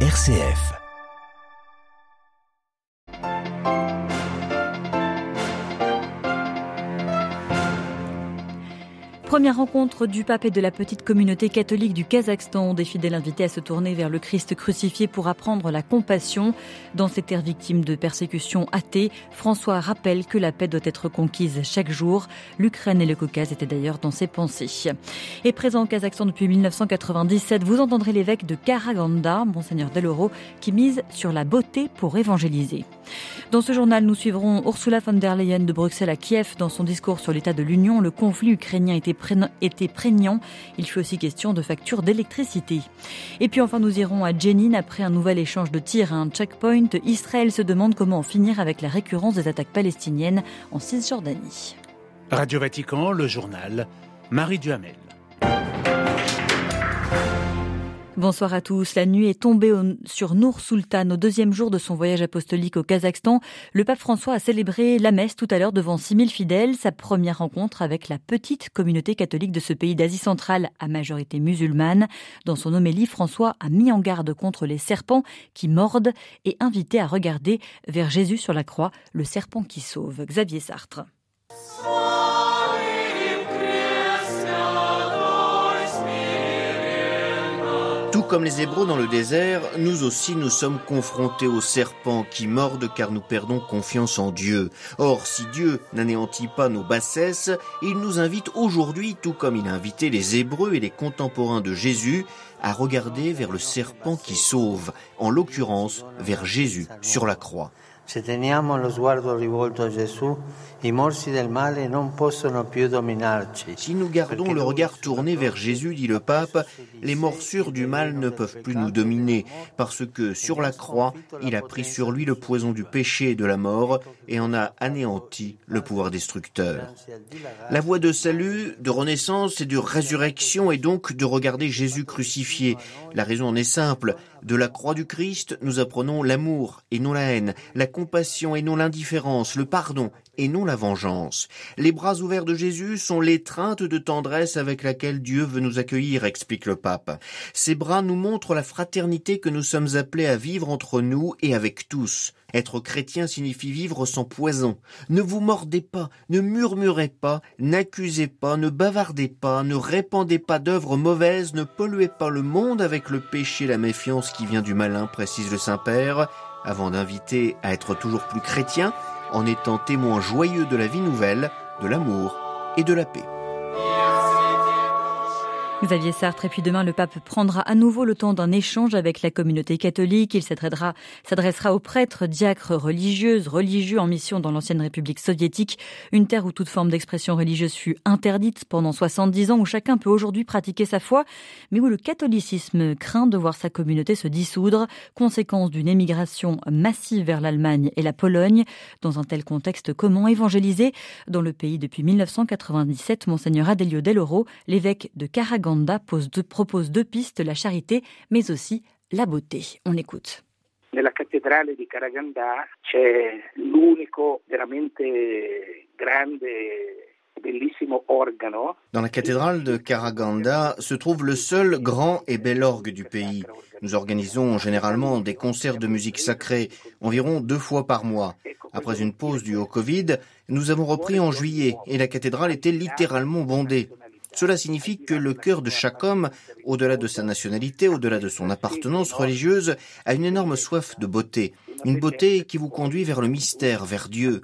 RCF. Première rencontre du pape et de la petite communauté catholique du Kazakhstan. Des fidèles invités à se tourner vers le Christ crucifié pour apprendre la compassion. Dans ces terres victimes de persécutions athées, François rappelle que la paix doit être conquise chaque jour. L'Ukraine et le Caucase étaient d'ailleurs dans ses pensées. Et présent au Kazakhstan depuis 1997, vous entendrez l'évêque de Karaganda, Monseigneur Deloro, qui mise sur la beauté pour évangéliser. Dans ce journal, nous suivrons Ursula von der Leyen de Bruxelles à Kiev. Dans son discours sur l'état de l'Union, le conflit ukrainien était était prégnant. Il fut aussi question de factures d'électricité. Et puis enfin, nous irons à Jenin après un nouvel échange de tirs à un checkpoint. Israël se demande comment en finir avec la récurrence des attaques palestiniennes en Cisjordanie. Radio Vatican, le journal, Marie Duhamel. Bonsoir à tous. La nuit est tombée sur Nour Sultan au deuxième jour de son voyage apostolique au Kazakhstan. Le pape François a célébré la messe tout à l'heure devant 6000 fidèles, sa première rencontre avec la petite communauté catholique de ce pays d'Asie centrale à majorité musulmane. Dans son homélie, François a mis en garde contre les serpents qui mordent et invité à regarder vers Jésus sur la croix, le serpent qui sauve. Xavier Sartre. Comme les Hébreux dans le désert, nous aussi nous sommes confrontés aux serpents qui mordent car nous perdons confiance en Dieu. Or, si Dieu n'anéantit pas nos bassesses, il nous invite aujourd'hui, tout comme il a invité les Hébreux et les contemporains de Jésus, à regarder vers le serpent qui sauve, en l'occurrence vers Jésus sur la croix. Se teniamo lo sguardo rivolto a Gesù, i morsi del male non possono più dominarci. Si nous gardons le regard tourné vers Jésus, dit le pape, les morsures du mal ne peuvent plus nous dominer, parce que sur la croix, il a pris sur lui le poison du péché et de la mort, et en a anéanti le pouvoir destructeur. La voie de salut, de renaissance et de résurrection est donc de regarder Jésus crucifié. La raison en est simple. De la croix du Christ, nous apprenons l'amour et non la haine, la compassion et non l'indifférence, le pardon et non la vengeance. Les bras ouverts de Jésus sont l'étreinte de tendresse avec laquelle Dieu veut nous accueillir, explique le pape. Ces bras nous montrent la fraternité que nous sommes appelés à vivre entre nous et avec tous. Être chrétien signifie vivre sans poison. Ne vous mordez pas, ne murmurez pas, n'accusez pas, ne bavardez pas, ne répandez pas d'œuvres mauvaises, ne polluez pas le monde avec le péché et la méfiance qui vient du malin, précise le Saint-Père, avant d'inviter à être toujours plus chrétien en étant témoin joyeux de la vie nouvelle, de l'amour et de la paix. Xavier Sartre, et puis demain, le pape prendra à nouveau le temps d'un échange avec la communauté catholique. Il s'adressera aux prêtres, diacres, religieuses, religieux en mission dans l'ancienne République soviétique, une terre où toute forme d'expression religieuse fut interdite pendant 70 ans, où chacun peut aujourd'hui pratiquer sa foi, mais où le catholicisme craint de voir sa communauté se dissoudre, conséquence d'une émigration massive vers l'Allemagne et la Pologne. Dans un tel contexte, comment évangéliser? Dans le pays depuis 1997, Monseigneur Adelio Deloro, l'évêque de Caragan pose propose deux pistes, la charité, mais aussi la beauté. On écoute. Nella cattedrale di Caraganda c'è l'unico veramente grande dans la cathédrale de Karaganda se trouve le seul grand et bel orgue du pays. Nous organisons généralement des concerts de musique sacrée environ deux fois par mois. Après une pause due au Covid, nous avons repris en juillet et la cathédrale était littéralement bondée. Cela signifie que le cœur de chaque homme, au-delà de sa nationalité, au-delà de son appartenance religieuse, a une énorme soif de beauté, une beauté qui vous conduit vers le mystère, vers Dieu.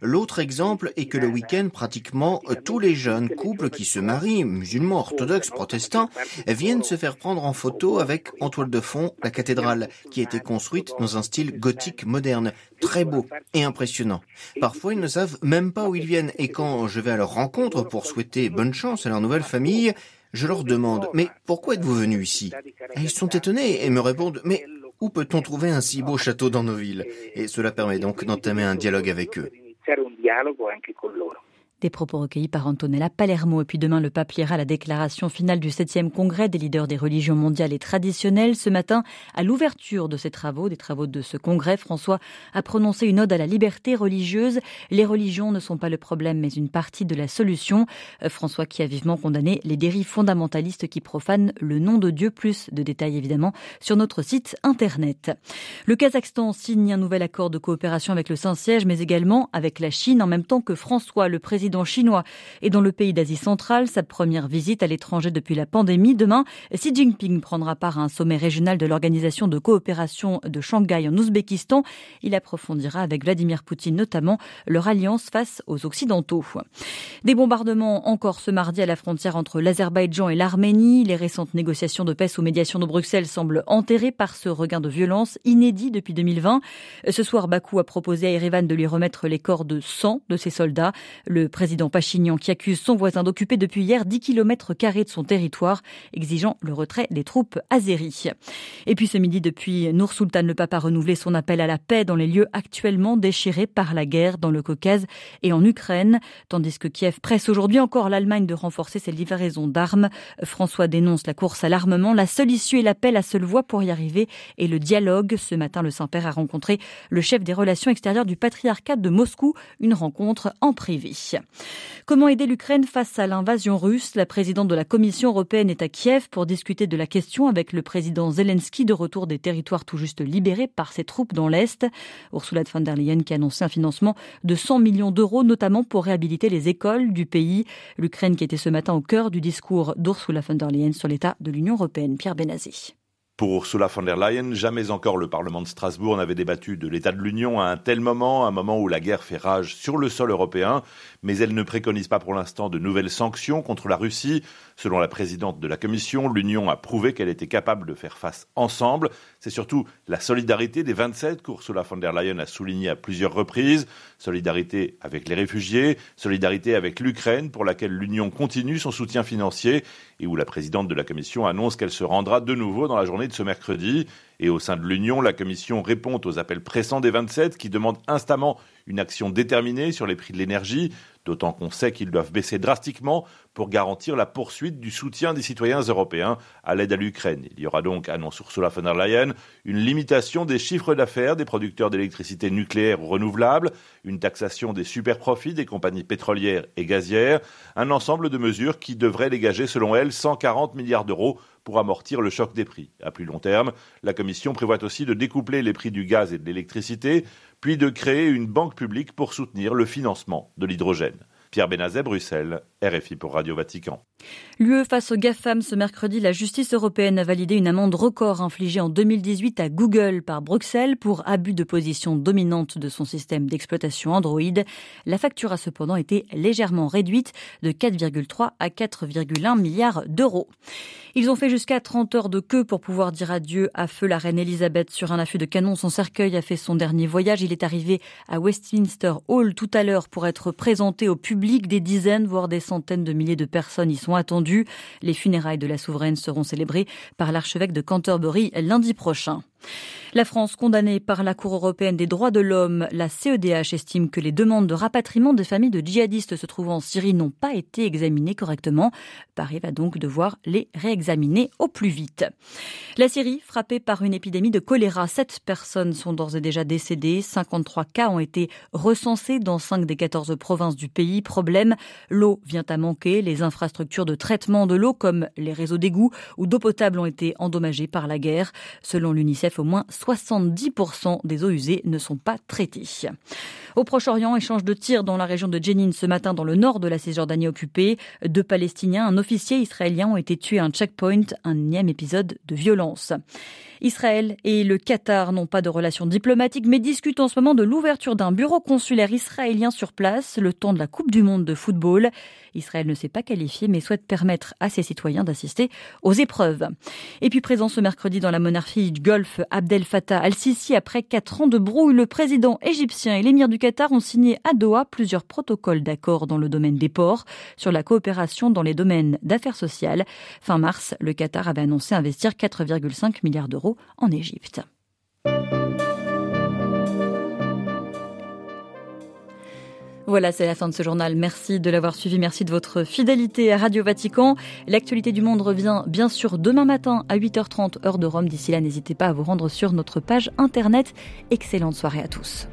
L'autre exemple est que le week-end, pratiquement tous les jeunes couples qui se marient, musulmans, orthodoxes, protestants, viennent se faire prendre en photo avec en toile de fond la cathédrale, qui a été construite dans un style gothique moderne, très beau et impressionnant. Parfois, ils ne savent même pas où ils viennent, et quand je vais à leur rencontre pour souhaiter bonne chance à leur nouvelle famille, je leur demande, mais pourquoi êtes-vous venus ici? Ils sont étonnés et me répondent, mais où peut-on trouver un si beau château dans nos villes? Et cela permet donc d'entamer un dialogue avec eux. Des propos recueillis par Antonella Palermo. Et puis demain, le pape lira la déclaration finale du 7e congrès des leaders des religions mondiales et traditionnelles. Ce matin, à l'ouverture de ces travaux, des travaux de ce congrès, François a prononcé une ode à la liberté religieuse. Les religions ne sont pas le problème, mais une partie de la solution. Euh, François qui a vivement condamné les dérives fondamentalistes qui profanent le nom de Dieu. Plus de détails évidemment sur notre site internet. Le Kazakhstan signe un nouvel accord de coopération avec le Saint-Siège, mais également avec la Chine, en même temps que François, le président chinois, est dans le pays d'Asie centrale. Sa première visite à l'étranger depuis la pandémie. Demain, Xi Jinping prendra part à un sommet régional de l'Organisation de coopération de Shanghai en Ouzbékistan. Il approfondira avec Vladimir Poutine notamment leur alliance face aux Occidentaux. Des bombardements encore ce mardi à la frontière entre l'Azerbaïdjan et l'Arménie. Les récentes négociations de paix sous médiation de Bruxelles semblent enterrées par ce regain de violence inédit depuis 2020. Ce soir, Bakou a proposé à Erevan de lui remettre les corps de 100 de ses soldats. Le président Pachinian qui accuse son voisin d'occuper depuis hier 10 km carrés de son territoire, exigeant le retrait des troupes azéries. Et puis ce midi, depuis Nour Sultan, le pape a renouvelé son appel à la paix dans les lieux actuellement déchirés par la guerre dans le Caucase et en Ukraine, tandis que Kiev presse aujourd'hui encore l'Allemagne de renforcer ses livraisons d'armes. François dénonce la course à l'armement. La seule issue est l'appel à seule voie pour y arriver et le dialogue. Ce matin, le Saint-Père a rencontré le chef des relations extérieures du patriarcat de Moscou, une rencontre en privé. Comment aider l'Ukraine face à l'invasion russe? La présidente de la Commission européenne est à Kiev pour discuter de la question avec le président Zelensky de retour des territoires tout juste libérés par ses troupes dans l'Est. Ursula von der Leyen qui a annoncé un financement de 100 millions d'euros, notamment pour réhabiliter les écoles du pays. L'Ukraine qui était ce matin au cœur du discours d'Ursula von der Leyen sur l'état de l'Union européenne. Pierre Benazé. Pour Ursula von der Leyen, jamais encore le Parlement de Strasbourg n'avait débattu de l'état de l'Union à un tel moment, un moment où la guerre fait rage sur le sol européen, mais elle ne préconise pas pour l'instant de nouvelles sanctions contre la Russie. Selon la présidente de la Commission, l'Union a prouvé qu'elle était capable de faire face ensemble. C'est surtout la solidarité des 27 qu'Ursula von der Leyen a souligné à plusieurs reprises. Solidarité avec les réfugiés, solidarité avec l'Ukraine pour laquelle l'Union continue son soutien financier et où la présidente de la Commission annonce qu'elle se rendra de nouveau dans la journée de ce mercredi. Et au sein de l'Union, la Commission répond aux appels pressants des 27 qui demandent instamment une action déterminée sur les prix de l'énergie, d'autant qu'on sait qu'ils doivent baisser drastiquement pour garantir la poursuite du soutien des citoyens européens à l'aide à l'Ukraine. Il y aura donc, annonce Ursula von der Leyen, une limitation des chiffres d'affaires des producteurs d'électricité nucléaire ou renouvelable, une taxation des superprofits des compagnies pétrolières et gazières, un ensemble de mesures qui devraient dégager, selon elle, 140 milliards d'euros pour amortir le choc des prix. À plus long terme, la Commission prévoit aussi de découpler les prix du gaz et de l'électricité, puis de créer une banque publique pour soutenir le financement de l'hydrogène. Pierre Benazet, Bruxelles, RFI pour Radio Vatican. L'UE face au GAFAM ce mercredi, la justice européenne a validé une amende record infligée en 2018 à Google par Bruxelles pour abus de position dominante de son système d'exploitation Android. La facture a cependant été légèrement réduite de 4,3 à 4,1 milliards d'euros. Ils ont fait jusqu'à 30 heures de queue pour pouvoir dire adieu à feu la reine Elisabeth sur un affût de canon. Son cercueil a fait son dernier voyage. Il est arrivé à Westminster Hall tout à l'heure pour être présenté au public. Des dizaines, voire des centaines de milliers de personnes y sont attendues. Les funérailles de la souveraine seront célébrées par l'archevêque de Canterbury lundi prochain. La France, condamnée par la Cour européenne des droits de l'homme, la CEDH estime que les demandes de rapatriement des familles de djihadistes se trouvant en Syrie n'ont pas été examinées correctement. Paris va donc devoir les réexaminer au plus vite. La Syrie, frappée par une épidémie de choléra, sept personnes sont d'ores et déjà décédées. 53 cas ont été recensés dans 5 des 14 provinces du pays. L'eau vient à manquer. Les infrastructures de traitement de l'eau, comme les réseaux d'égouts ou d'eau potable, ont été endommagées par la guerre. Selon l'UNICEF, au moins 70% des eaux usées ne sont pas traitées. Au Proche-Orient, échange de tirs dans la région de Jenin ce matin dans le nord de la Cisjordanie occupée. Deux Palestiniens, un officier israélien ont été tués à un checkpoint, un énième épisode de violence. Israël et le Qatar n'ont pas de relations diplomatiques mais discutent en ce moment de l'ouverture d'un bureau consulaire israélien sur place le temps de la Coupe du monde de football. Israël ne s'est pas qualifié mais souhaite permettre à ses citoyens d'assister aux épreuves. Et puis présent ce mercredi dans la monarchie Golfe, Abdel Fattah al-Sisi après quatre ans de brouille, le président égyptien et l'émir du Qatar ont signé à Doha plusieurs protocoles d'accord dans le domaine des ports sur la coopération dans les domaines d'affaires sociales. Fin mars, le Qatar avait annoncé investir 4,5 milliards d'euros en Égypte. Voilà, c'est la fin de ce journal. Merci de l'avoir suivi. Merci de votre fidélité à Radio Vatican. L'actualité du monde revient bien sûr demain matin à 8h30 heure de Rome. D'ici là, n'hésitez pas à vous rendre sur notre page internet. Excellente soirée à tous.